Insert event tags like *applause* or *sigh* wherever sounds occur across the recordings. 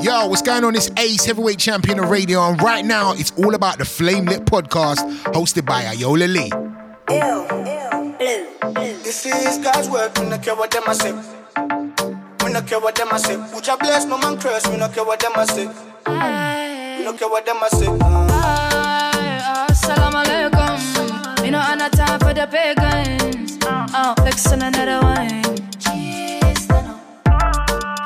Yo, what's going on? It's Ace, heavyweight champion of radio, and right now it's all about the Flame Lit podcast hosted by Ayola Lee. This is God's work, we no care what them a say. We not care what them a say. Would you bless no man curse, we don't care what them a say. We not care what them a say. Assalamu alaikum. Me no have no time for the pagans. Oh, fixing another one.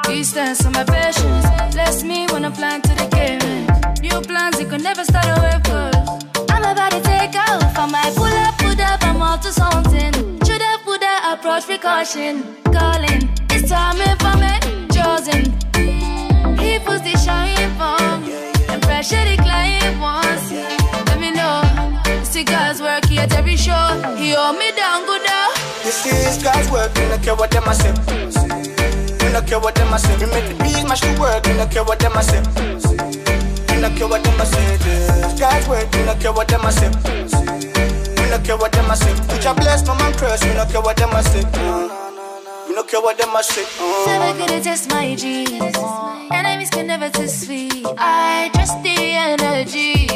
Distance on my patience. Bless me when I plan to the game. New plans, you could never start away cause I'm about to take off. I might pull up, put up, I'm up to something. Should have put that approach precaution. Calling, it's time if I'm chosen. He puts the shine from and pressure client wants. Let me know. See God's work here at every show. He hold me down good now. This is God's work, no care what them a say. We no care what them say. We make the beat mash the work, we no care what them a say. We no care what them say. This God's work, we no care what them a say. We no care what them say. Would you bless no man curse, we no care what them a say. We no care what them say. Never gonna test my G's. Enemies can never test me. I trust the energy.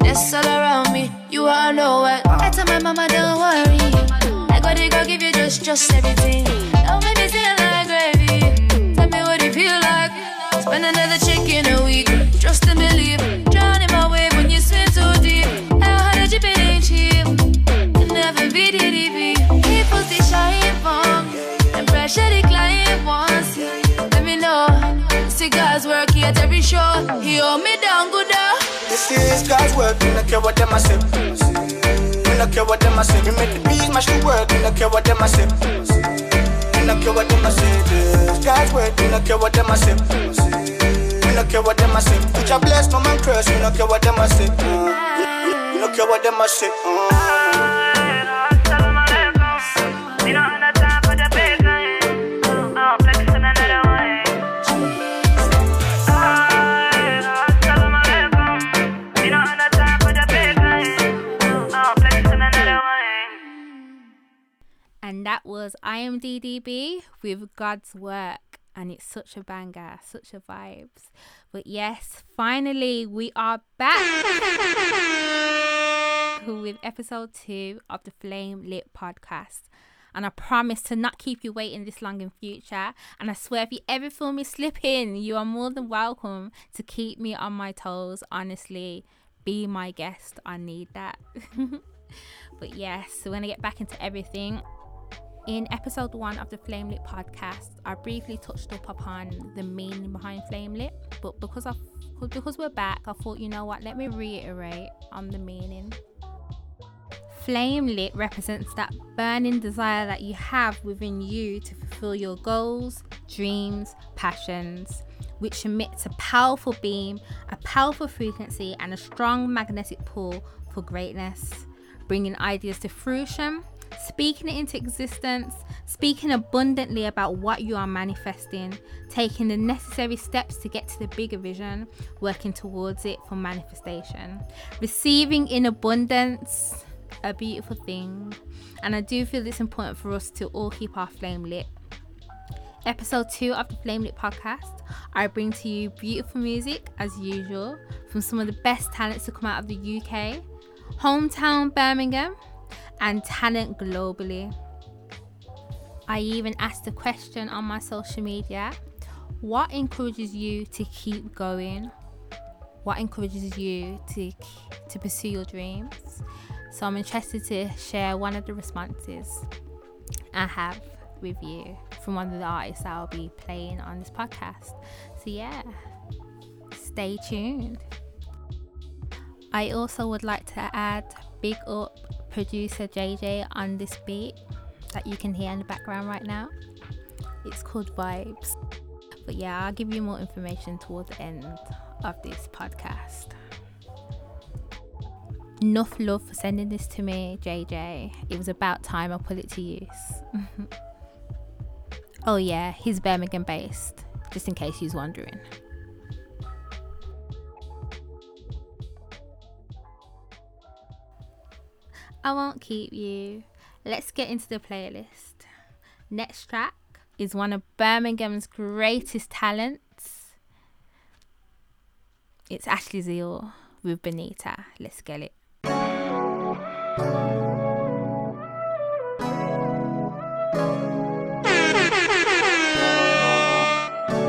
That's all around me. You all know what. I tell my mama, don't worry. I got it, go give you just, just everything. Don't make me feel. Tell me what it feel like. Spend another check in a week. Trust and believe. Drown in my wave when you swim too deep. How hard you been cheap. Never be DDP. He puts the shine from and pressure the client wants. Let me know. See God's work here at every show. He hold me down good now. This is God's work, we no care what them say. We no care what them say. We make the beat mash the work, we no care what them say. No care what them say. God's work, we no care what them a say. We no care what them say. Would you bless no man curse, we no care what them a say. We no care what them say. That was I am DDB with God's work. And it's such a banger, such a vibes. But yes, finally we are back with episode two of the Flame Lit podcast. And I promise to not keep you waiting this long in future. And I swear, if you ever feel me slipping, you are more than welcome to keep me on my toes. Honestly, be my guest. I need that. *laughs* but yes, we're gonna get back into everything. In episode one of the Flame Lit podcast, I briefly touched up upon the meaning behind Flame Lit, but because I because we're back, I thought, you know what, let me reiterate on the meaning. Flame lit represents that burning desire that you have within you to fulfill your goals, dreams, passions, which emits a powerful beam, a powerful frequency, and a strong magnetic pull for greatness, bringing ideas to fruition, speaking it into existence, speaking abundantly about what you are manifesting, taking the necessary steps to get to the bigger vision, working towards it for manifestation, receiving in abundance a beautiful thing. And I do feel it's important for us to all keep our flame lit. Episode 2 of the Flame Lit podcast, I bring to you beautiful music as usual from some of the best talents to come out of the UK, hometown Birmingham, and talent globally. I even asked a question on my social media what encourages you to keep going? What encourages you to, to pursue your dreams? So I'm interested to share one of the responses I have with you from one of the artists I'll be playing on this podcast. So yeah, stay tuned. I also would like to add big up producer JJ on this beat that you can hear in the background right now. It's called Vibes. But yeah, I'll give you more information towards the end of this podcast. Enough love for sending this to me, JJ. It was about time I put it to use. *laughs* oh, yeah, he's Birmingham based, just in case he's wondering. I won't keep you. Let's get into the playlist. Next track is one of Birmingham's greatest talents, It's Ashley Zeal with Bonita. Let's get it.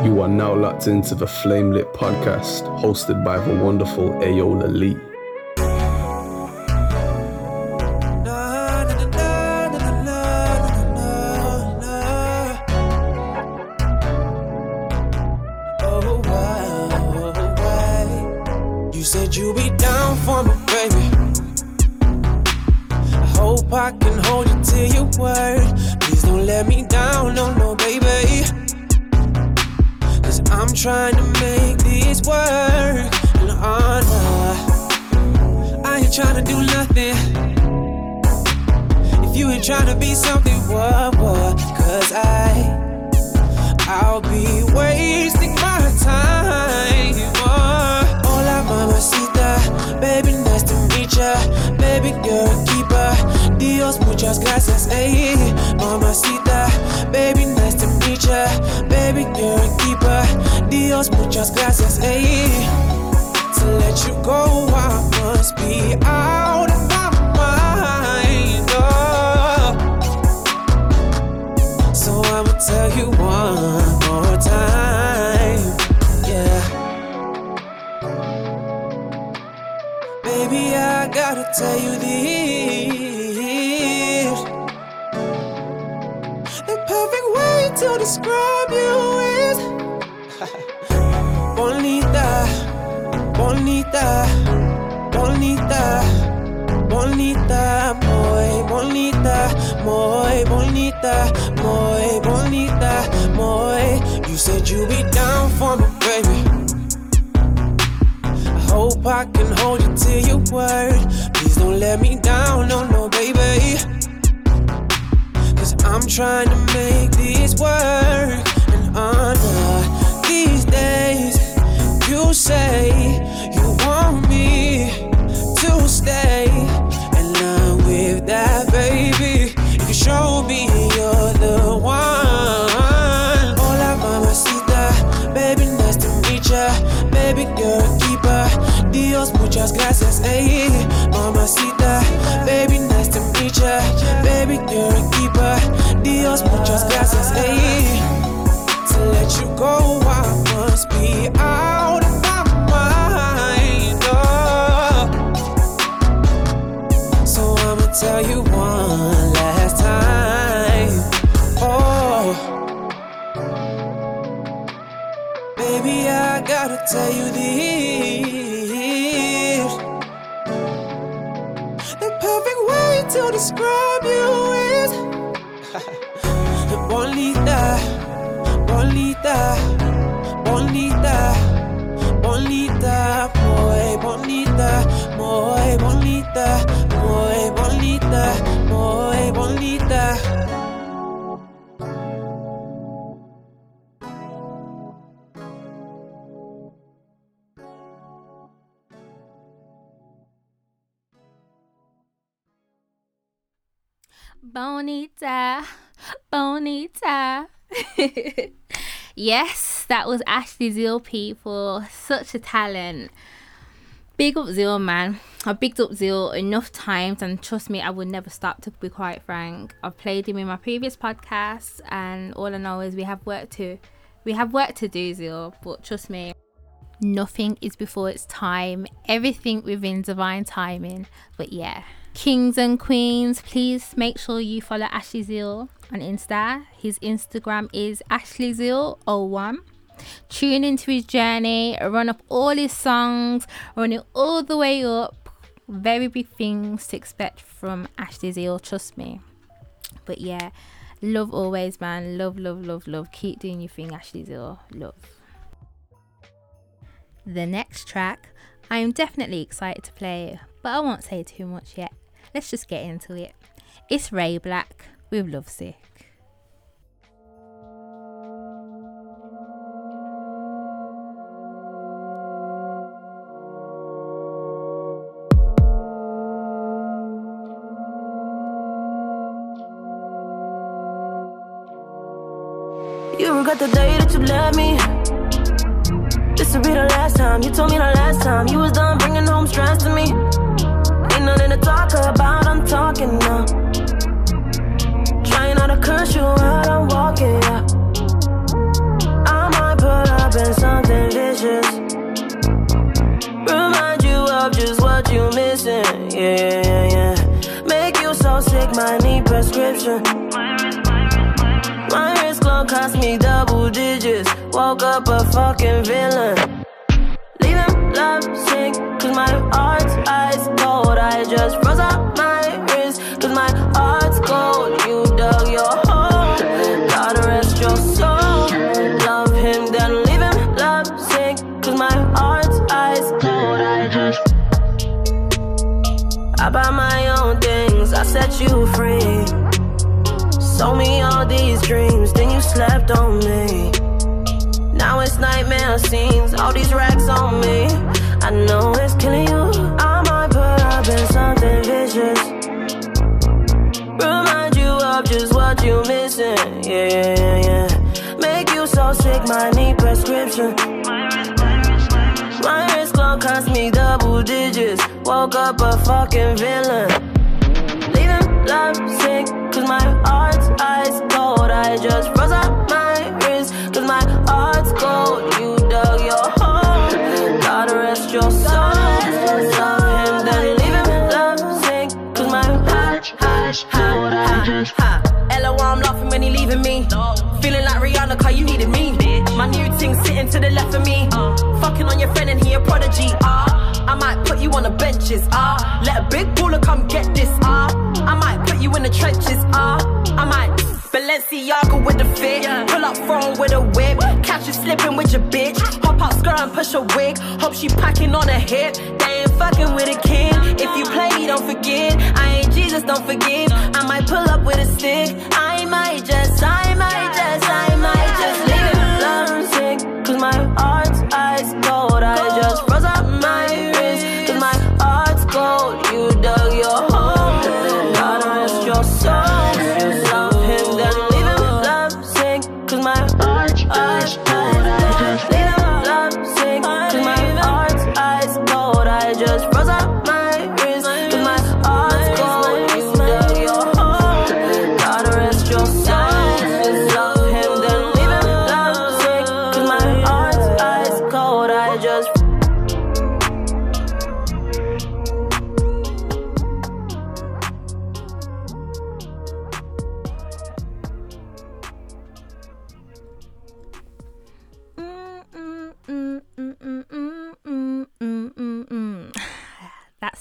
You are now locked into the Flame Lit podcast, hosted by the wonderful Ayola Lee. Bonita, bonita, bonita. Bonita, muy bonita, muy bonita, muy bonita, muy. You said you be down for me, baby. I hope I can hold you to your word. Please don't let me down, no, no, baby. Cause I'm trying to make this work and days. You say you want me to stay, and I'm with that, baby. You can show me you're the one. Hola, mamacita, baby, nice to meet ya. Baby, you're a keeper. Dios, muchas gracias, hey, mamacita. Baby, nice to meet ya. Baby, you're a keeper. Dios, muchas gracias, hey. To let you go, I must be out tell you one last time. Oh, baby, I gotta tell you this. The perfect way to describe you is bonita, bonita, bonita, bonita, muy bonita, muy bonita, muy bonita. Bonita, Bonita. *laughs* yes, that was Ashley Zeal, people. Such a talent. Big up Zeal, man. I bigged up Zeal enough times, and trust me, I would never stop. To be quite frank, I've played him in my previous podcasts, and all I know is we have work to, we have work to do, Zeal. But trust me, nothing is before its time. Everything within divine timing. But yeah, kings and queens, please make sure you follow Ashley Zeal on Insta. His Instagram is Ashley Zeal01. Tune into his journey, run up all his songs, run it all the way up. Very big things to expect from Ashley Zeal, trust me. But yeah, love always, man. Love, love, love, love. Keep doing your thing, Ashley Zeal. Love. The next track, I am definitely excited to play, but I won't say too much yet. Let's just get into it. It's Ray Black with Lovesick. You the day that you left me. This will be the last time. You told me the last time you was done bringing home stress to me. Ain't nothing to talk about, I'm talking now. Trying not to curse you while I'm walking, yeah. I might put up in something vicious. Remind you of just what you missing, yeah, yeah, yeah. Make you so sick, might need Woke up a fucking villain. Leaving love sink, cause my heart's ice cold. I just froze up my wrist, cause my heart's cold. You dug your hole, gotta rest your soul. Love him, then leave him, love sink, cause my heart's ice cold. I just. I buy my own things, I set you free. Sold me all these dreams, then you slept on me. Now it's nightmare scenes, all these racks on me. I know it's killing you. I might put up in something vicious. Remind you of just what you missing. Yeah, yeah, yeah. Make you so sick, might need prescription. My wrist glow cost me double digits. Woke up a fucking villain. Leaving love sick, cause my heart's ice cold. I just froze up my my heart's cold. You dug your hole, gotta rest your soul. Love him, then leave him love sick, cause my heart, heart, heart, heart, heart. Ella, why I'm laughing when he leaving me. Feeling like Rihanna, cause you needed me. My new thing sitting to the left of me. Fucking on your friend and he a prodigy. Ah, I might put you on the benches. Ah, let a big baller come get this. Ah, I might put you in the trenches. Ah, I might. Balenciaga with the fit. Pull up phone with a whip. Catch you slipping with your bitch. Hop out skirt and push a wig. Hope she packing on a hip. They ain't fucking with a king. If you play, don't forget. I ain't Jesus, don't forgive. I might pull up with a stick. I might just, I might just,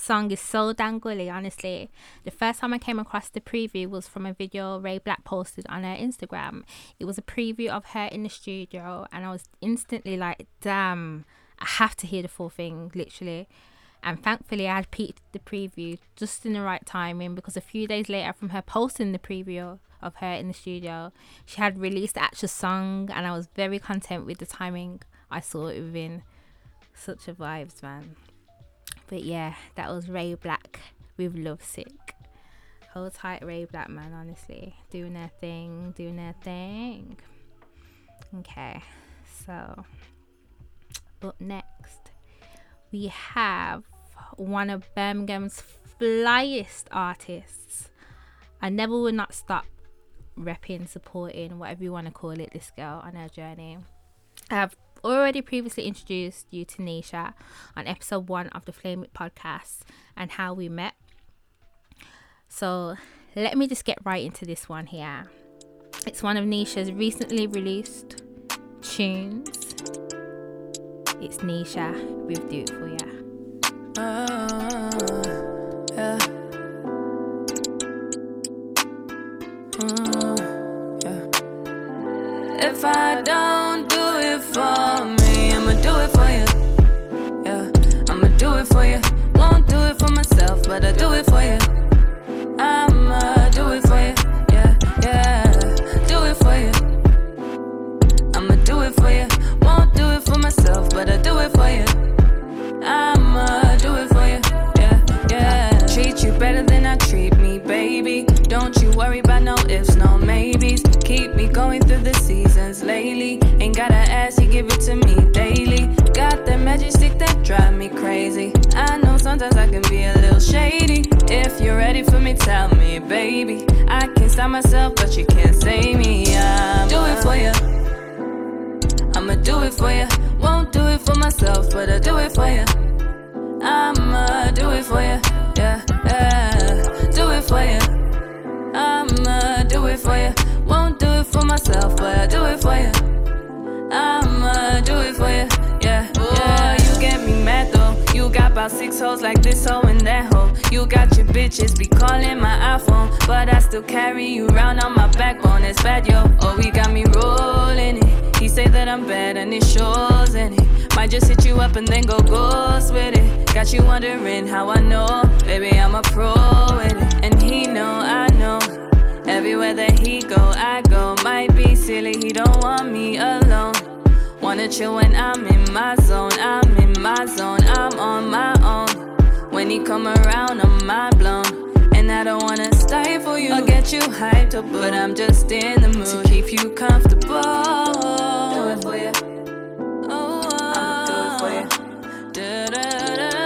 song is so dangly, honestly. The first time I came across the preview was from a video Ray Black posted on her Instagram. It was a preview of her in the studio, and I was instantly like, damn, I have to hear the full thing, literally. And thankfully, I had peeked the preview just in the right timing because a few days later, from her posting the preview of her in the studio, she had released the actual song, and I was very content with the timing I saw it within. Such a vibes, man. But yeah, that was Ray Black with Love Sick. Hold tight, Ray Black, man, honestly. Doing their thing, doing their thing. Okay, so up next, we have one of Birmingham's flyest artists. I never will not stop repping, supporting, whatever you want to call it, this girl on her journey. I've already previously introduced you to Nisha on episode one of the Flame Lit podcast and how we met. So let me just get right into this one here. It's one of Nisha's recently released tunes. It's Nisha with Do It For Ya. Uh, uh, if I don't been through the seasons lately. Ain't gotta ask, you give it to me daily. Got that magic stick that drive me crazy. I know sometimes I can be a little shady. If you're ready for me, tell me, baby. I can stop myself, but you can't save me. I'm do it for you. I'ma do it for you. Won't do it for myself, but I'll do it for you. I'ma do it for you. Myself, but I'll do it for you. I'ma do it for you. Yeah, yeah. You get me mad though. You got about six hoes like this hoe and that hoe. You got your bitches be calling my iPhone, but I still carry you around on my backbone. It's bad, yo. Oh, we got me rolling it. He say that I'm bad and it shows in it. Might just hit you up and then go ghost with it. Got you wondering how I know, baby I'm a pro with it, and he know I know. Everywhere that he go, I go. Might be silly, he don't want me alone. Wanna chill when I'm in my zone. I'm in my zone. I'm on my own. When he come around, I'm mind blown. And I don't wanna stifle you or get you hyped up, but I'm just in the mood to keep you comfortable. Do it for you. Oh, oh, oh, I'ma do it for you. Da, da, da,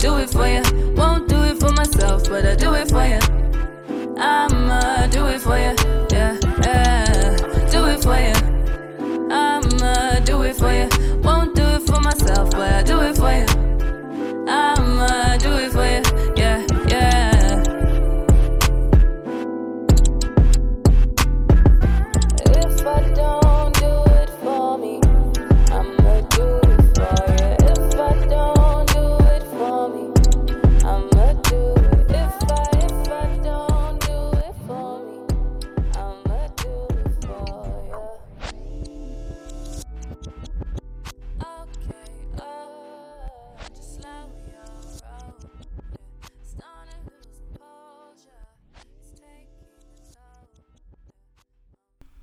do it for you. Won't do it for myself, but I'll do it for you. I'ma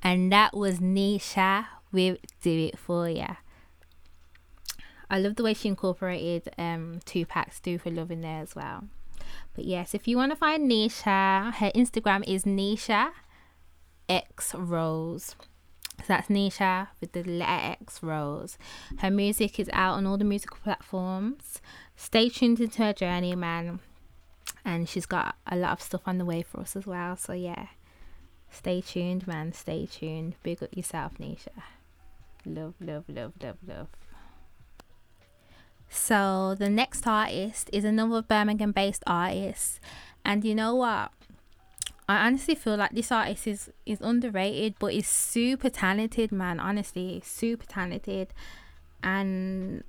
And that was Nisha with Do It For Ya. I love the way she incorporated um Tupac's Do For Love in there as well. But yes, if you want to find Nisha, her Instagram is Nisha X Rose. So that's Nisha with the letter X Rose. Her music is out on all the musical platforms. Stay tuned into her journey, man. And she's got a lot of stuff on the way for us as well. So yeah. Stay tuned, man. Stay tuned. Big up yourself, Nisha. Love, love, love, love, love. So the next artist is another Birmingham based artist. And you know what? I honestly feel like this artist is, is underrated but is super talented man, honestly. Super talented. And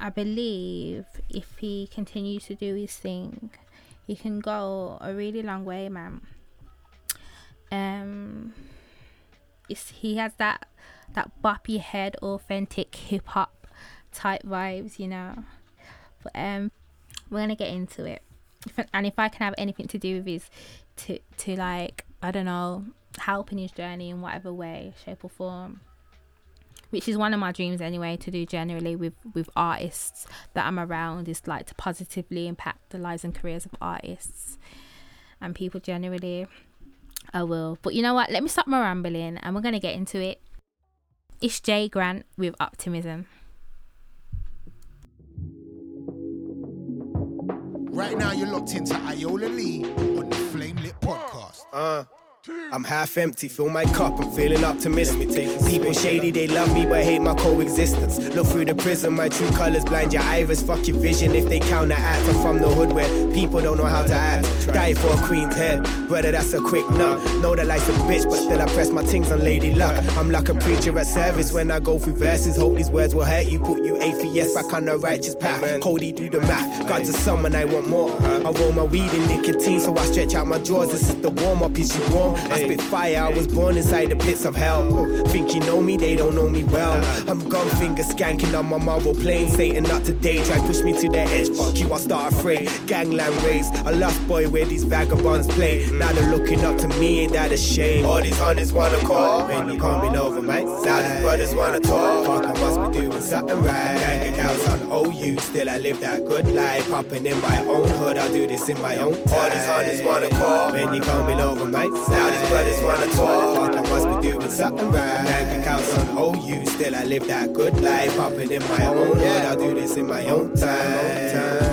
I believe if he continues to do his thing, he can go a really long way, man. Um he has that that bop your head authentic hip hop type vibes, you know. But um, we're gonna get into it. If, and if I can have anything to do with his, to to like I don't know, helping his journey in whatever way, shape or form, which is one of my dreams anyway to do generally with with artists that I'm around is like to positively impact the lives and careers of artists and people generally. I will. But you know what? Let me stop my rambling and we're gonna get into it. It's Jay Grant with Optimism. Right now, you're locked into Ayola Lee on the Flame Lit Podcast. Uh, I'm half empty, fill my cup, I'm feeling optimistic. People shady, they love me but hate my coexistence. Look through the prism, my true colors blind your iris. Fuck your vision if they counteract. I'm from the hood where people don't know how to act. Die for a queen's head, brother, that's a quick nut. Know that life's a bitch, but still I press my things on lady luck. I'm like a preacher at service when I go through verses. Hope these words will hurt you, put you atheist back on the righteous path. Cody, do the math. God's a sum and I want more. I roll my weed in nicotine, so I stretch out my drawers. This is the warm up, is you warm? I spit fire, I was born inside the pits of hell. Think you know me, they don't know me well. Uh-huh. I'm gone finger skanking on my marble plane. Satan up to date, try push me to the edge. Fuck you, I start afraid. Gangland race, a lost boy where these vagabonds play. Mm-hmm. Now they're looking up to me, ain't that a shame? All these hunters wanna call, when you coming over my side. These brothers wanna talk, fuck, I must be doing something right. Hanging out on OU, still I live that good life. Popping in my own hood, I'll do this in my own time. All these hunters wanna call, when you coming over my side. These brothers wanna talk, I must be doing something right. Hanging out on OU, still I live that good life. Popping in my own hood, I'll do this in my own time.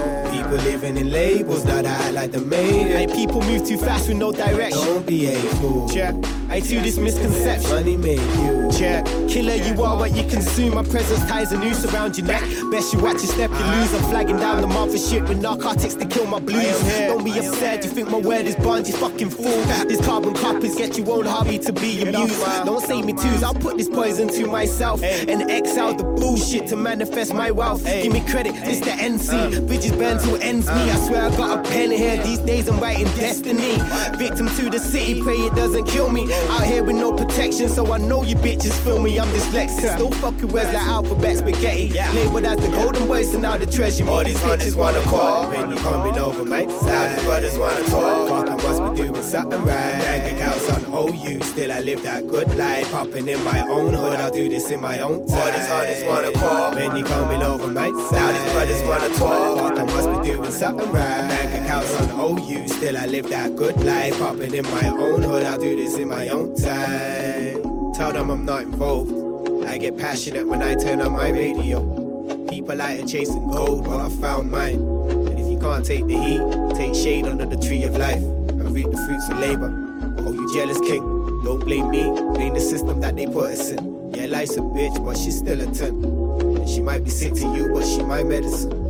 People living in labels, now that I like the main. Hey, people move too fast with no direction. Don't be a fool. Check. I do this misconception. Money made you. Check. Killer, you are what you consume. My presence ties a noose around your neck. Best you watch your step, you lose. I'm flagging down the for shit with narcotics to kill my blues. Don't be upset, you think my word is bond, you fucking fool. These carbon copies get you own hobby to be amused. Don't say me twos, I'll put this poison to myself and exile the bullshit to manifest my wealth. Give me credit, this the NC. Bridges burn till ends me. I swear I got a pen in here. These days I'm writing destiny. Victim to the city, pray it doesn't kill me. Out here with no protection, so I know you bitches feel me. I'm dyslexic. Still fucking where's that alphabet spaghetti? Labeled as the golden boy, and now the treasure. All these bitches wanna call when you coming over, mate. These brothers wanna talk. Fuck, I must be doing something right. Hanging out on OU, still I live that good life. Popping in my own hood, I'll do this in my own time. All these hunters wanna call when you coming over, mate. Now these brothers wanna talk. Fuck, I must be doing something right. Bank accounts on OU, still I live that good life. Popping in my own hood, I'll do this in my own time. Tell them I'm not involved. I get passionate when I turn on my radio. People out here chasing gold, but I found mine. And if you can't take the heat, take shade under the tree of life and reap the fruits of labor. Oh, you jealous king? Don't blame me, blame the system that they put us in. Yeah, life's a bitch, but she's still a 10. And she might be sick to you, but she my medicine.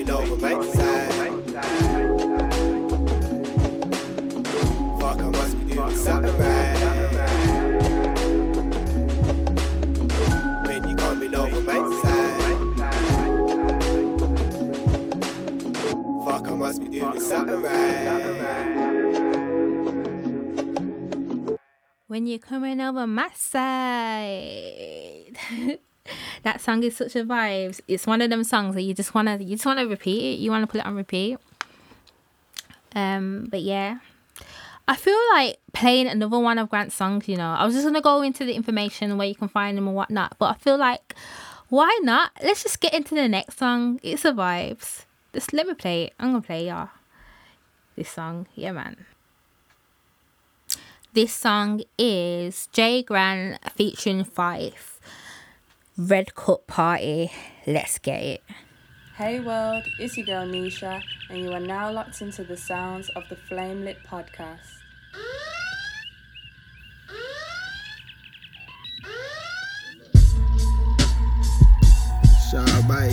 You coming over my side. Fuck, I must be doing something right. When you coming over my side. Fuck, I must be doing something right. *laughs* When you're coming over my side. *laughs* that song is such a vibes. It's one of them songs that you just wanna you just wanna repeat it. You wanna put it on repeat. Um, but yeah. I feel like playing another one of Grant's songs, you know. I was just gonna go into the information where you can find them and whatnot, but I feel like why not? Let's just get into the next song. It survives. Just let me play it. I'm gonna play y'all this song. Yeah man. This song is Jay Grant featuring Fife. Red Cup Party. Let's get it. Hey world, it's your girl Nisha, and you are now locked into the sounds of the Flame Lit podcast. Shabai.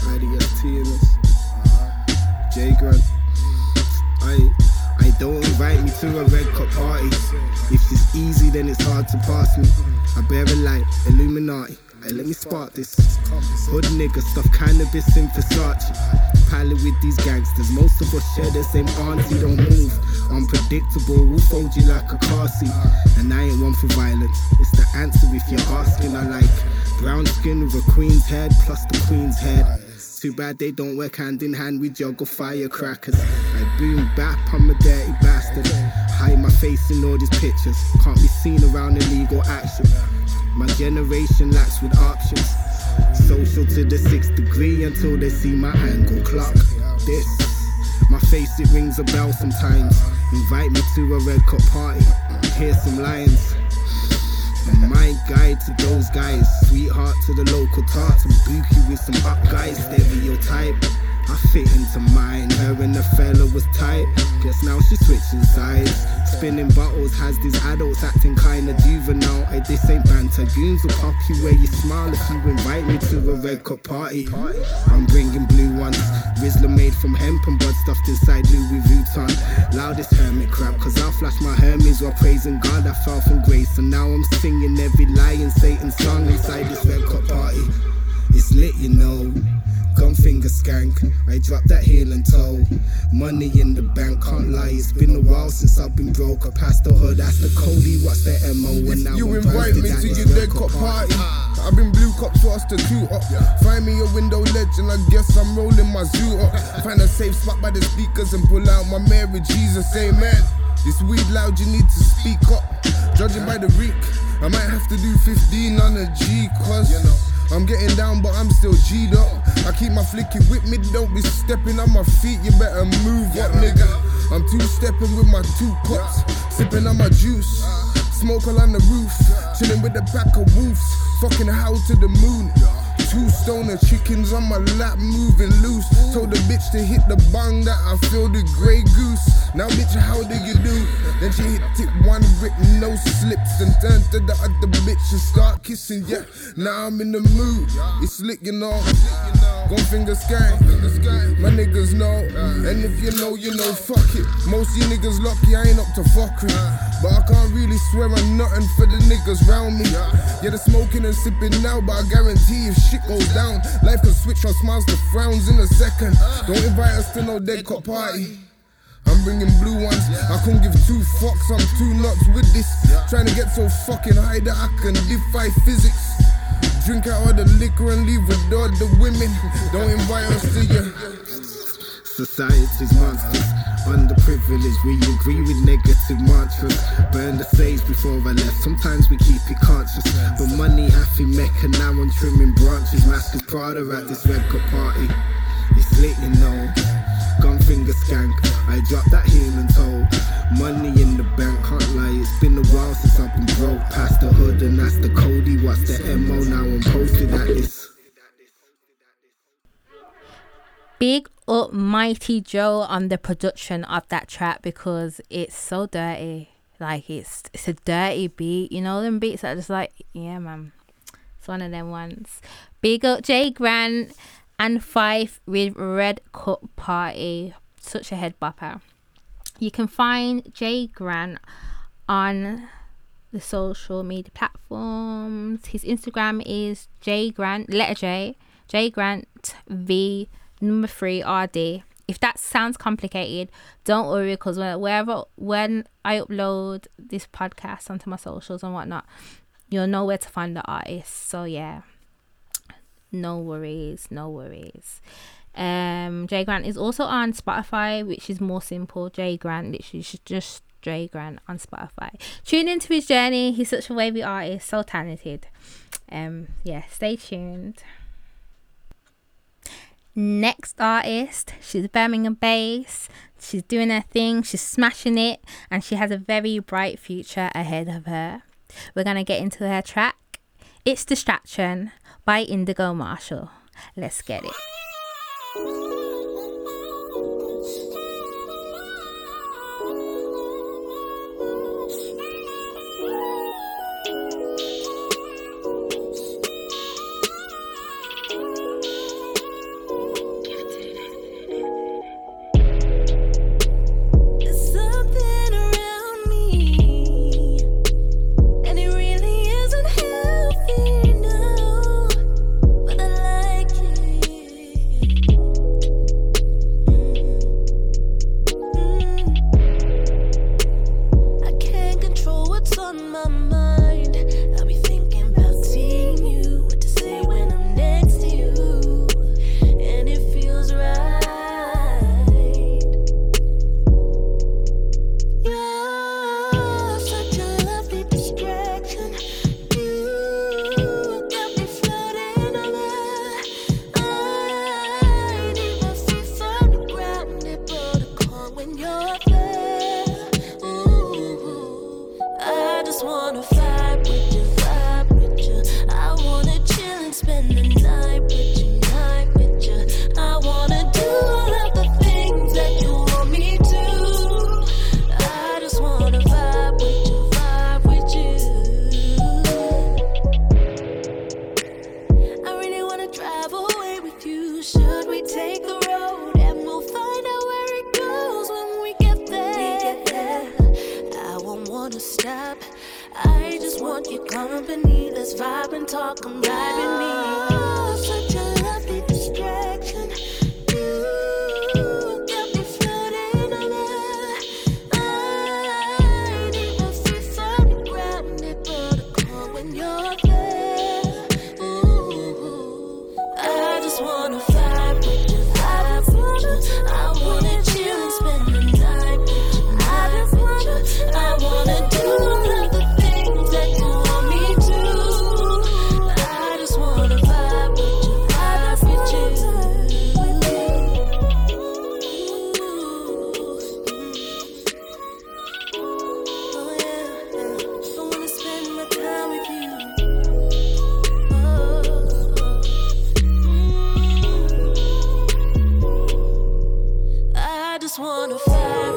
IDF TNS. J Grant. Don't invite me to a red cup party. If it's easy, then it's hard to pass me. I bear a light, Illuminati. Hey, let me spark this. Hood nigga stuff cannabis in Versace. Pilot with these gangsters. Most of us share the same auntie, don't move. Unpredictable, we'll fold you like a car seat. And I ain't one for violence. It's the answer if you're asking. I like brown skin with a queen's head plus the queen's head. Too bad they don't work hand in hand. We juggle firecrackers. I boom bap, I'm a dirty bastard. Hide my face in all these pictures. Can't be seen around illegal action. My generation lacks with options. Social to the sixth degree until they see my angle clock. This, my face it rings a bell sometimes. Invite me to a red cup party. Hear some lines. My guide to those guys, sweetheart to the local tarts, and bookie with some up guys, stereotype. I fit into mine, her and the fella was tight. Guess now she's switching sides. Spinning bottles has these adults acting kinda juvenile. Hey, this ain't banter. Goons will pop you where you smile if you invite me to a red cup party. I'm bringing blue ones. Rizla made from hemp and bud stuffed inside Louis Vuitton. Loudest hermit crap, cause I flash my Hermes while praising God. I fell from grace, and now I'm singing every lie in Satan's song inside this red cup party. It's lit, you know. Gun finger skank, I drop that heel and toe. Money in the bank, can't lie. It's been a while since I've been broke. I passed the hood, that's the Cody. What's the MO? When now You I'm invite me to your dead cop party. I've been blue cops for us to two up. Find me a window ledge and I guess I'm rolling my zoo up. Find a safe spot by the speakers and pull out my Mary Jesus. Amen. This weed loud, you need to speak up. Judging by the reek, I might have to do 15 on a G, cause I'm getting down, but I'm still G'd up. I keep my flicky with me, don't be stepping on my feet, you better move up, nigga. I'm two stepping with my two cups, sipping on my juice. Smoke along the roof, chilling with the pack of wolves, fucking how to the moon. Two stoner chickens on my lap, moving loose. Told the bitch to hit the bong that I feel the grey goose. Now, bitch, how do you do? Then she hit it one grip, no slips, and turned to the other bitch and start kissing. Yeah, now I'm in the mood. It's lit, you know. Gon' finger scan, my niggas know. And if you know, you know, fuck it. Most you niggas lucky, I ain't up to fuckery. But I can't really swear on nothing for the niggas round me. Yeah, the smoking and sipping now, but I guarantee if shit goes down, life can switch from smiles to frowns in a second. Don't invite us to no dead cop party. I'm bringing blue ones. I couldn't give two fucks. I'm too nuts with this. Trying to get so fucking high that I can defy physics. Drink out all the liquor and leave with all the women. Don't invite us to your. Society's monsters, underprivileged. We agree with negative mantras. Burn the sage before I left. Sometimes we keep it conscious. But money happy mecca. Now I'm trimming branches. Mask is Prada at this red cup party. It's lit, you know. Gun finger skank. I drop that and toe. Money in the bank. It's been a while since I've been broke. Past the hood, and that's the Cody. What's the MO? Now I'm posted at this. Big up Mighty Joe on the production of that track because it's so dirty. Like it's it's a dirty beat. You know them beats that are just like yeah man. It's one of them ones. Big up Jay Grant and Fife with Red Cup Party. Such a head bopper. You can find Jay Grant on the social media platforms. His Instagram is J Grant, letter J, J Grant V number three RD. If that sounds complicated, don't worry because wherever when I upload this podcast onto my socials and whatnot, you'll know where to find the artist. So yeah, no worries, no worries. Um, Jay Grant is also on Spotify, which is more simple. J Grant, literally just Jay Grant on Spotify. Tune into his journey. He's such a wavy artist, so talented. Um, yeah, stay tuned. Next artist, she's Birmingham based. She's doing her thing, she's smashing it, and she has a very bright future ahead of her. We're gonna get into her track. It's Distraction by Indigo Marshall. Let's get it.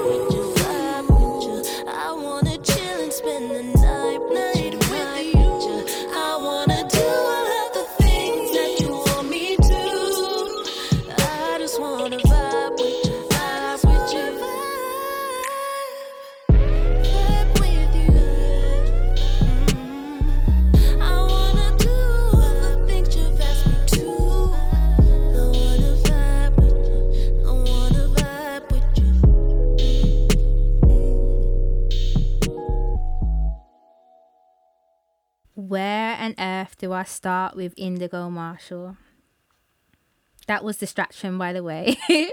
With you, vibe with you. I wanna chill and spend the night, night Where on earth do I start with Indigo Marshall? That was Distraction, by the way. *laughs*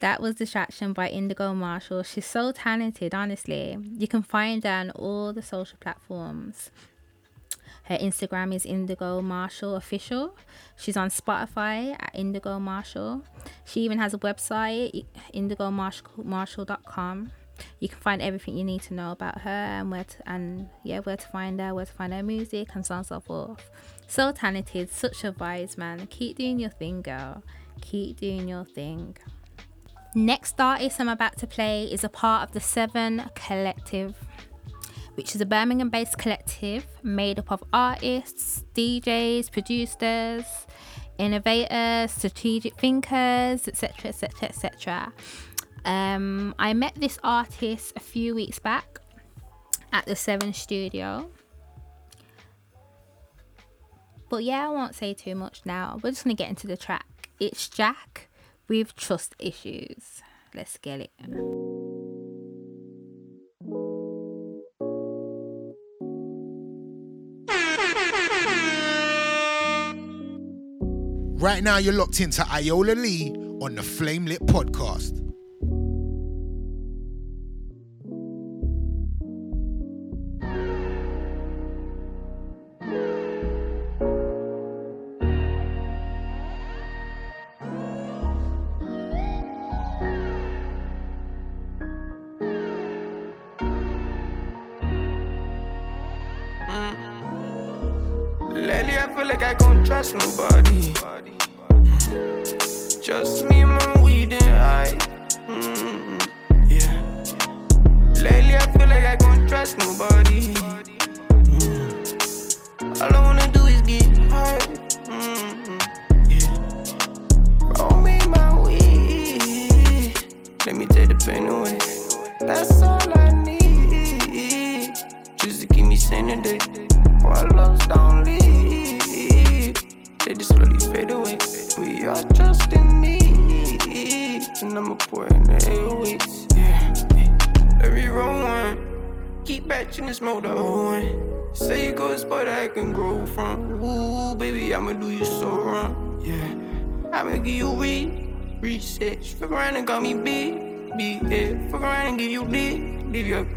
that was Distraction by Indigo Marshall. She's so talented, honestly. You can find her on all the social platforms. Her Instagram is Indigo Marshall Official. She's on Spotify at Indigo Marshall. She even has a website, indigomarshall.com. You can find everything you need to know about her and where to, and yeah, where to find her, where to find her music, and so on and so forth. So talented, such a vibes, man. Keep doing your thing, girl. Keep doing your thing. Next artist I'm about to play is a part of the Seven Collective, which is a Birmingham based collective made up of artists, DJs, producers, innovators, strategic thinkers, etc. etc. etc. Um, I met this artist a few weeks back at the Seven Studio. But yeah, I won't say too much now. We're just gonna get into the track. It's Jack with Trust Issues. Let's get it. Right now, you're locked into Ayola Lee on the Flame Lit podcast.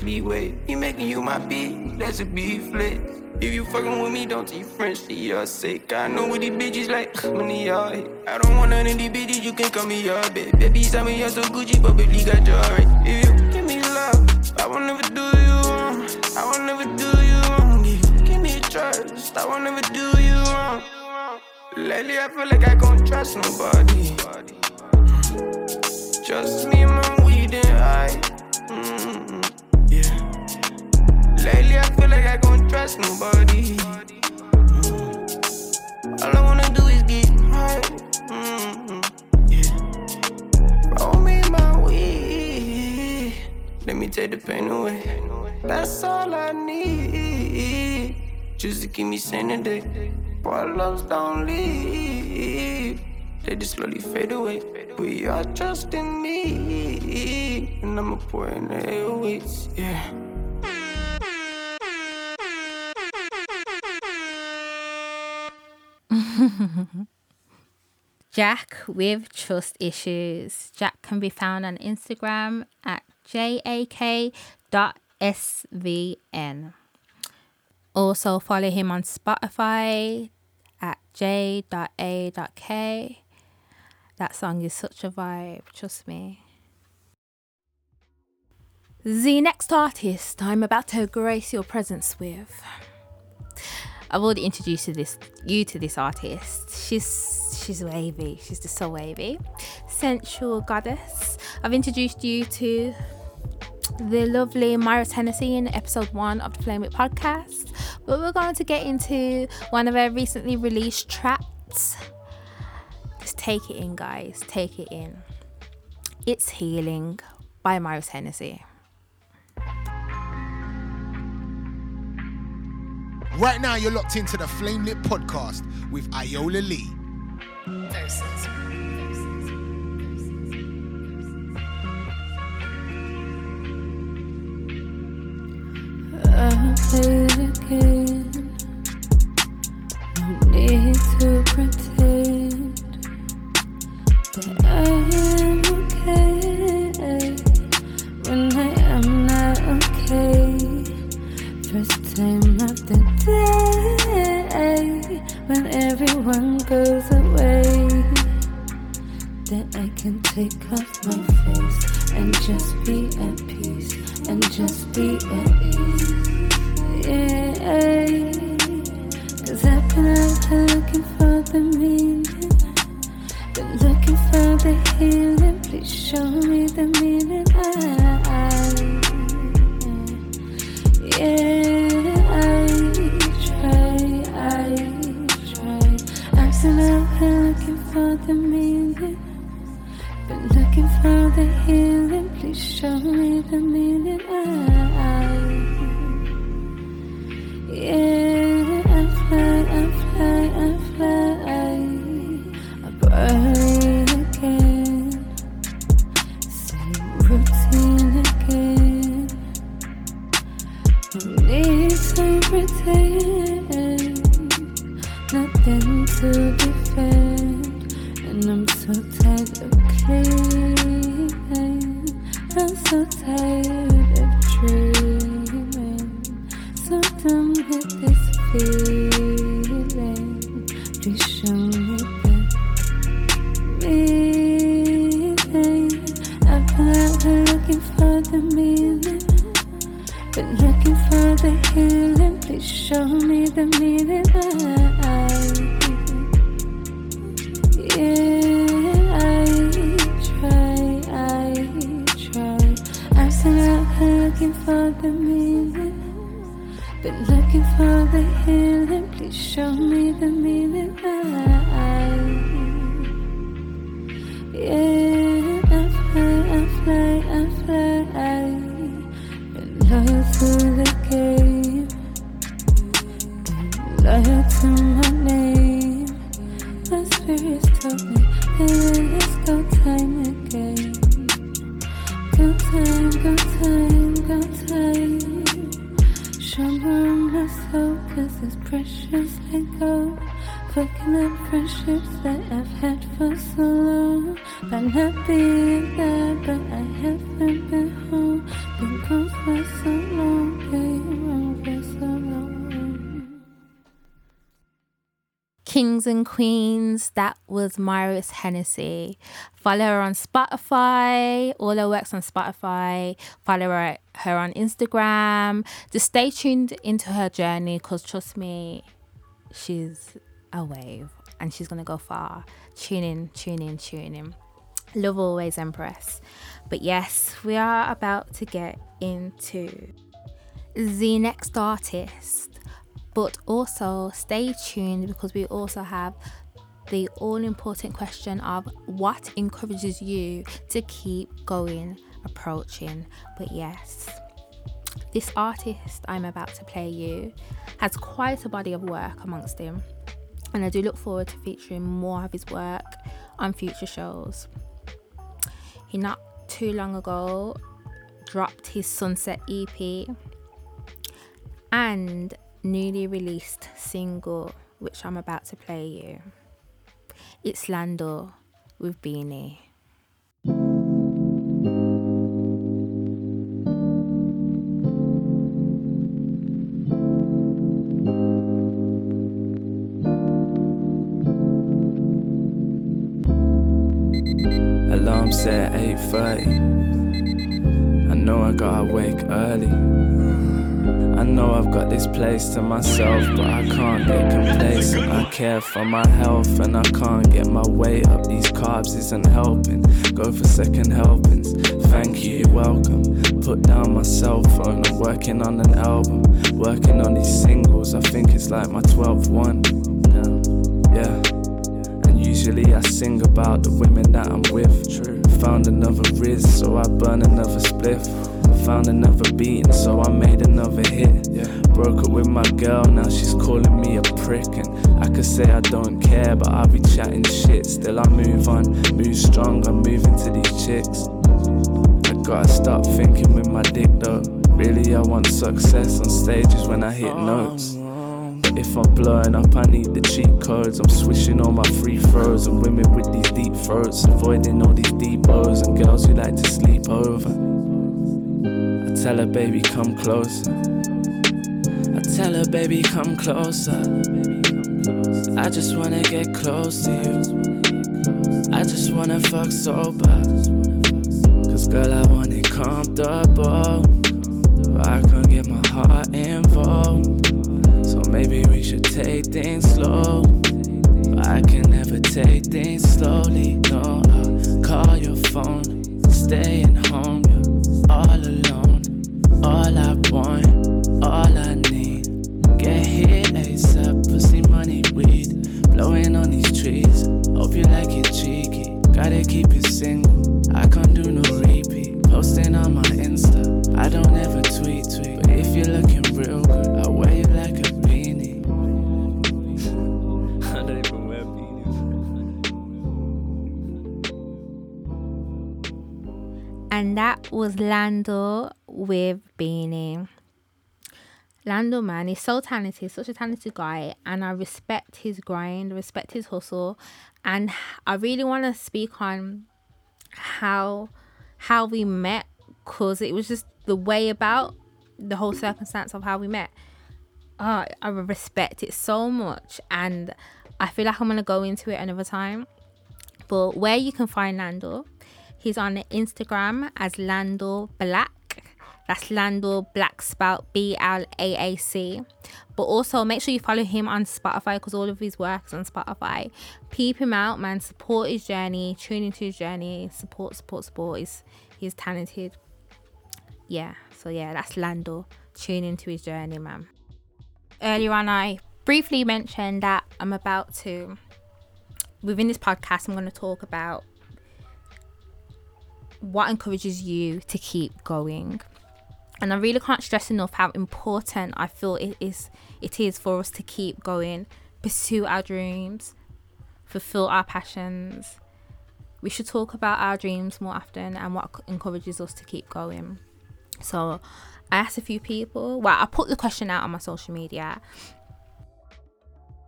Leeway. He making you my beat, that's a beef flex. If you fucking with me, don't tell your friends for your sake. I know what these bitches like, *sighs* money y'all. I don't want none of these bitches, you can call me your bitch. Baby, tell me you're so Gucci, but baby, got your right. If you give me love, I will never do you wrong. I will never do you wrong. If you give me trust, I will never do you wrong. Lately, I feel like I can't trust nobody. Just me my weed and I. Lately, I feel like I can't trust nobody. Mm. All I wanna do is get high. Mm, yeah. Roll me my weed. Let me take the pain away. That's all I need. Just to keep me sane today. Loves don't leave, they just slowly fade away. We are just in need, and I'ma pour in the airways. Yeah. *laughs* Jack with trust issues. Jack can be found on Instagram at jak.svn. Also follow him on Spotify at j.a.k. That song is such a vibe, trust me. The next artist I'm about to grace your presence with. I've already introduced you to this you to this artist. She's she's wavy. She's just so wavy. Sensual goddess. I've introduced you to the lovely Myra Tennessee in episode one of the Flame Lit podcast. But we're going to get into one of her recently released tracks. Just take it in, guys. Take it in. It's Healing by Myra Tennessee. Right now, you're locked into the Flame Lit podcast with Ayola Lee. I play it again. No need to pretend can take off my face and just be at peace and just be at ease. Pretend. Nothing to defend. And I'm so tired of cleaning. I'm so tired of dreaming. So done with this feeling. Was Myra Tennessee. Follow her on Spotify. All her works on Spotify. Follow her, her on Instagram. Just stay tuned into her journey because trust me, she's a wave and she's going to go far. Tune in, tune in, tune in. Love always, Empress. But yes, we are about to get into the next artist but also stay tuned because we also have the all important question of what encourages you to keep going approaching but yes this artist i'm about to play you has quite a body of work amongst him and i do look forward to featuring more of his work on future shows he not too long ago dropped his sunset ep and newly released single, which I'm about to play you. It's Lando with Beanie. Alarm set 8.30 I know I gotta wake early. I know I've got this place to myself, but I can't get complacent. I care for my health and I can't get my weight up. These carbs isn't helping. Go for second helpings. Thank you, you're welcome. Put down my cell phone. I'm working on an album, working on these singles. I think it's like my 12th one. Usually I sing about the women that I'm with. True. Found another Riz, so I burn another spliff. Found another beat, so I made another hit. Yeah. Broke up with my girl, now she's calling me a prick. And I could say I don't care, but I'll be chatting shit. Still, I move on, move strong, I'm moving to these chicks. I gotta stop thinking with my dick though. Really, I want success on stages when I hit oh, notes. If I'm blowing up, I need the cheat codes. I'm swishing all my free throws and women with these deep throats, avoiding all these deep O's and girls who like to sleep over. I tell her, baby, come closer. I tell her, baby, come closer. I just wanna get close to you. I just wanna fuck sober. Cause girl, I want it comfortable. But I can't get my heart involved. Maybe we should take things slow. I can never take things slowly. No, I'll call your phone. Staying home, you're all alone. All I want, all I need. Get hit ASAP, pussy money, weed. Blowing on these trees. Hope you like it cheeky. Gotta keep it single. I can't do no repeat. Posting on my Insta. I don't ever tweet, tweet. But if you're looking real that was Lando with Beanie. Lando, man, he's so talented, such a talented guy, and I respect his grind, respect his hustle, and I really want to speak on how how we met, cause it was just the way about the whole circumstance of how we met. Oh, I respect it so much, and I feel like I'm gonna go into it another time. But where you can find Lando, he's on Instagram as Lando Black. That's Lando Black spout B L A A C. But also make sure you follow him on Spotify because all of his work is on Spotify. Peep him out, man. Support his journey. Tune into his journey. Support, support, support. He's he's talented. Yeah. So yeah, that's Lando. Tune into his journey, man. Earlier on, I briefly mentioned that I'm about to within this podcast. I'm going to talk about what encourages you to keep going. And i really can't stress enough how important i feel it is it is for us to keep going pursue our dreams fulfill our passions. We should talk about our dreams more often and what encourages us to keep going. So i asked a few people well i put the question out on my social media.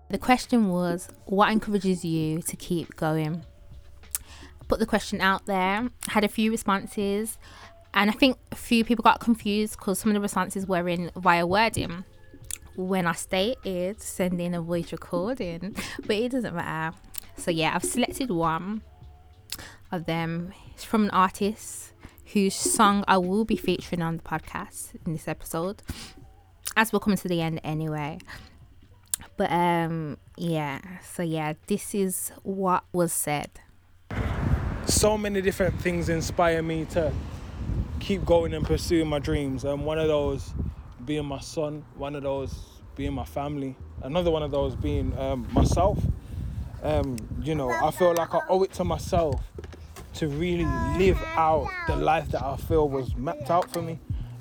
The question was what encourages you to keep going put the question out there, had a few responses, and I think a few people got confused because some of the responses were in via wording. When I stated sending a voice recording, but it doesn't matter. So yeah, I've selected one of them. It's from an artist whose song I will be featuring on the podcast in this episode, as we're coming to the end anyway. But um, yeah. So yeah, this is what was said so many different things inspire me to keep going and pursuing my dreams. And one of those being my son, one of those being my family, another one of those being um, myself. Um, you know, I feel like I owe it to myself to really live out the life that I feel was mapped out for me.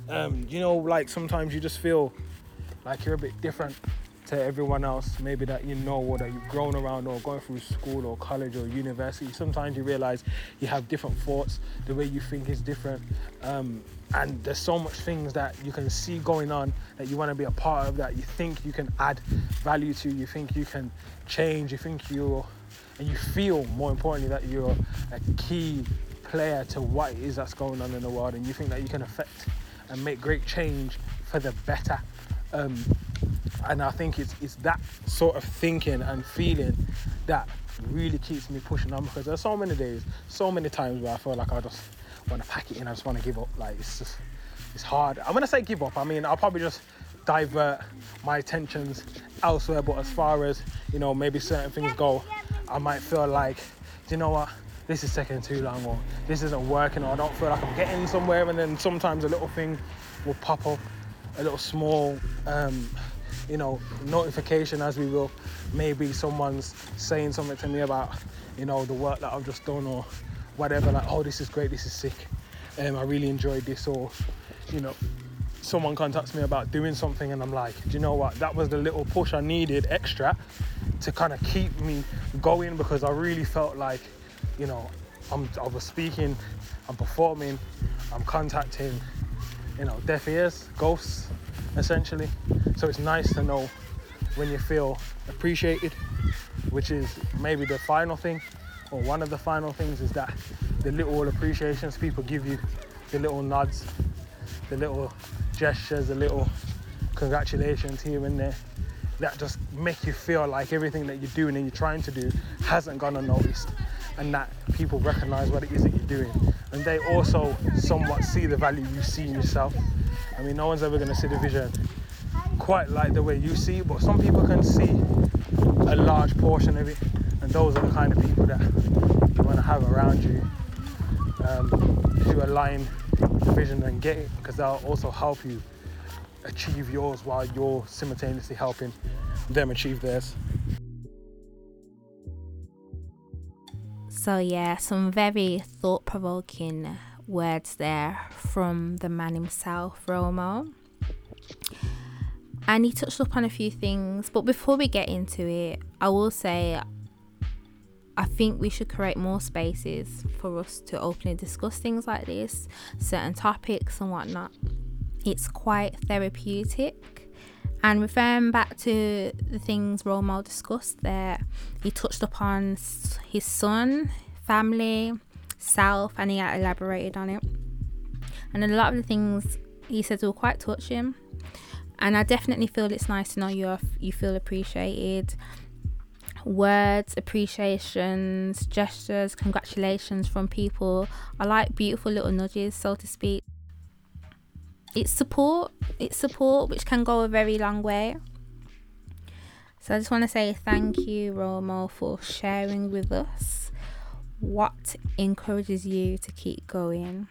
Um, you know, like sometimes you just feel like you're a bit different to everyone else, maybe that you know or that you've grown around or going through school or college or university. Sometimes you realize you have different thoughts, the way you think is different. Um, and there's so much things that you can see going on that you want to be a part of that you think you can add value to, you think you can change, you think you're, and you feel more importantly that you're a key player to what it is that's going on in the world and you think that you can affect and make great change for the better. Um, and I think it's it's that sort of thinking and feeling that really keeps me pushing on because there's so many days, so many times where I feel like I just want to pack it in. I just want to give up. Like it's just it's hard. I'm gonna say give up. I mean, I'll probably just divert my attentions elsewhere. But as far as you know, maybe certain things go, I might feel like, do you know what? This is taking too long, or this isn't working, or I don't feel like I'm getting somewhere. And then sometimes a little thing will pop up, a little small, um, you know, notification, as we will. Maybe someone's saying something to me about, you know, the work that I've just done, or whatever. Like, oh, this is great, this is sick. Um, I really enjoyed this, or you know, someone contacts me about doing something and I'm like, do you know what? That was the little push I needed extra to kind of keep me going because I really felt like, you know, I'm, I was speaking, I'm performing, I'm contacting, you know, deaf ears, ghosts, essentially. So it's nice to know when you feel appreciated, which is maybe the final thing, or one of the final things is that the little appreciations people give you, the little nods, the little gestures, the little congratulations here and there that just make you feel like everything that you're doing and you're trying to do hasn't gone unnoticed and that people recognize what it is that you're doing. And they also somewhat see the value you see in yourself. I mean no one's ever going to see the vision quite like the way you see but some people can see a large portion of it. And those are the kind of people that you want to have around you um, who align the vision and get it because they'll also help you achieve yours while you're simultaneously helping them achieve theirs. So, yeah, some very thought provoking words there from the man himself, Romo. And he touched upon a few things, but before we get into it, I will say I think we should create more spaces for us to openly discuss things like this, certain topics and whatnot. It's quite therapeutic. And referring back to the things Romo discussed there, he touched upon his son, family, self, and he elaborated on it. And a lot of the things he said were quite touching. And I definitely feel it's nice to know you you feel appreciated. Words, appreciations, gestures, congratulations from people are like beautiful little nudges, so to speak it's support it's support which can go a very long way. So i just want to say thank you romo for sharing with us what encourages you to keep going.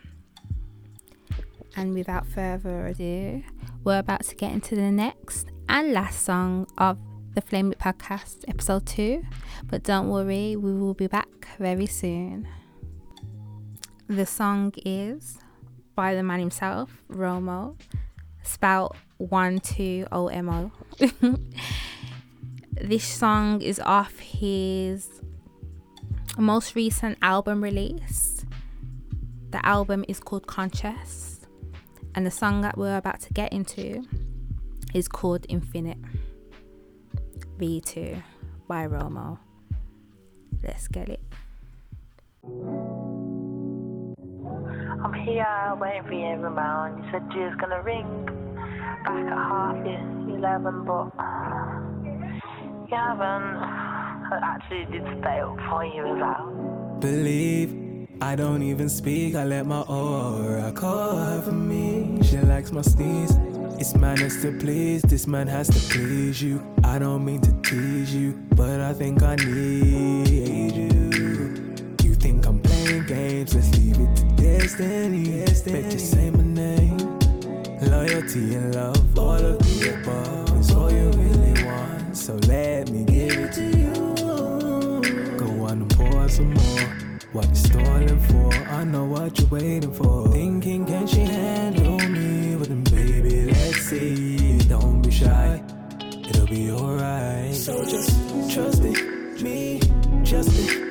And without further ado we're about to get into the next and last song of the flame Lit podcast episode 2 but don't worry we will be back very soon. The song is by the man himself, Romo, spelled one two O M O. *laughs* This song is off his most recent album release. The album is called Conscious, and the song that we're about to get into is called Infinite V2 by Romo. Let's get it. I'm here waiting for you, Ramon. You said you was gonna ring back at half eleven, but you haven't. I actually did stay up for you as well. Believe I don't even speak. I let my aura call her for me. She likes my sneeze. It's manners to please. This man has to please you. I don't mean to tease you, but I think I need destiny. Bet you say my name. Loyalty and love, all of the above is all you really want. So let me give it to you. Go on and pour some more. What you stalling for? I know what you're waiting for. Thinking, can she handle me? Well then, baby, let's see. Don't be shy, it'll be alright. So just trust it, me, just it,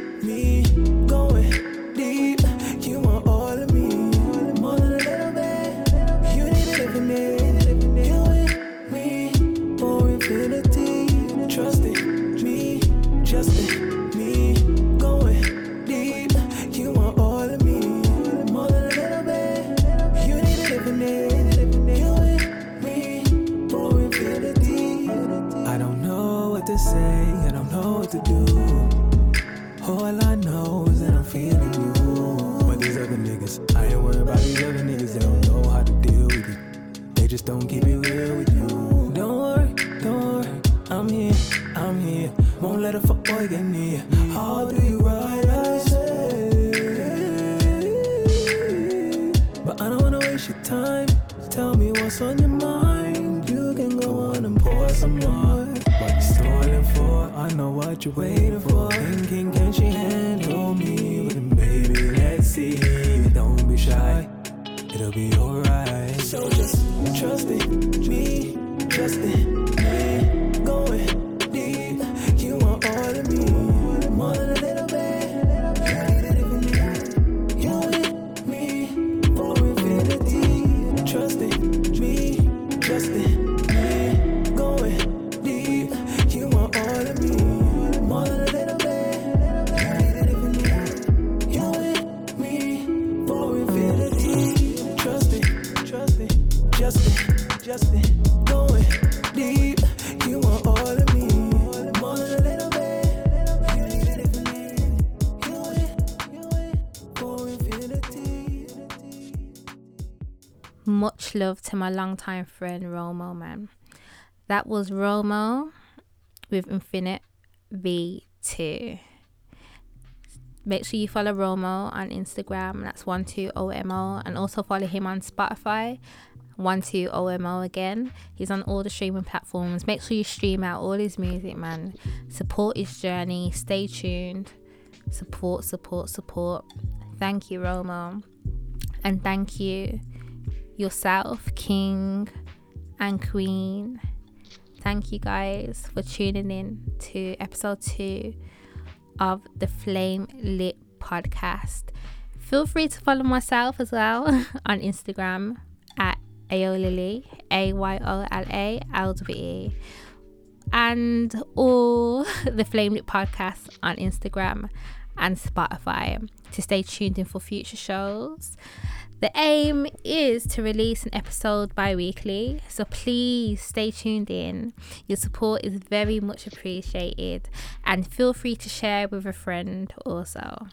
love to my longtime friend Romo, man. That was Romo with Infinite V2. Make sure you follow Romo on Instagram. That's 12OMO. And also follow him on Spotify. 12OMO again. He's on all the streaming platforms. Make sure you stream out all his music, man. Support his journey. Stay tuned. Support, support, support. Thank you, Romo. And thank you, yourself, King and Queen. Thank you guys for tuning in to episode two of the Flame Lit podcast. Feel free to follow myself as well *laughs* on Instagram at Aolily, A Y O L A L W E, and all *laughs* the Flame Lit podcast on Instagram and Spotify to stay tuned in for future shows. The aim is to release an episode bi weekly, so please stay tuned in. Your support is very much appreciated, and feel free to share with a friend also.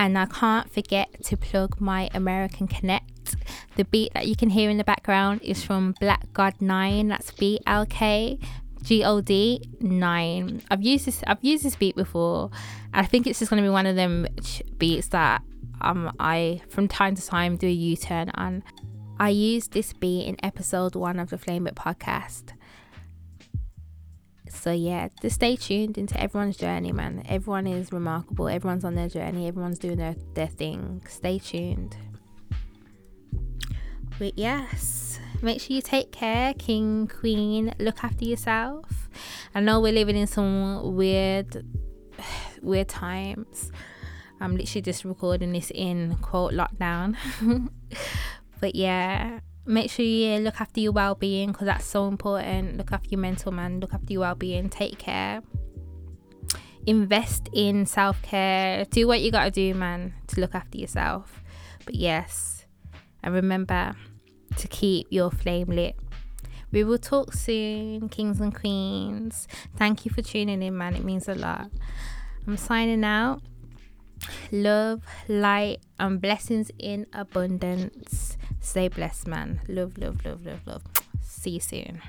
And I can't forget to plug my American Connect. The beat that you can hear in the background is from Black God 9, that's B L K G O D 9. I've used this I've used this beat before. I think it's just going to be one of them beats that um I from time to time do a U-turn and I used this beat in episode 1 of the Flame Lit podcast. So yeah, just stay tuned into everyone's journey, man. Everyone is remarkable. Everyone's on their journey. Everyone's doing their, their thing. Stay tuned. But yes, make sure you take care, king, queen. Look after yourself. I know we're living in some weird, *sighs* weird times. I'm literally just recording this in quote lockdown. *laughs* but yeah, make sure you look after your well-being because that's so important. Look after your mental man. Look after your well-being. Take care. Invest in self-care. Do what you gotta do, man, to look after yourself. But yes, and remember to keep your flame lit. We will talk soon, kings and queens. Thank you for tuning in, man. It means a lot. I'm signing out. Love, light, and blessings in abundance. Stay blessed, man. Love, love, love, love, love. See you soon.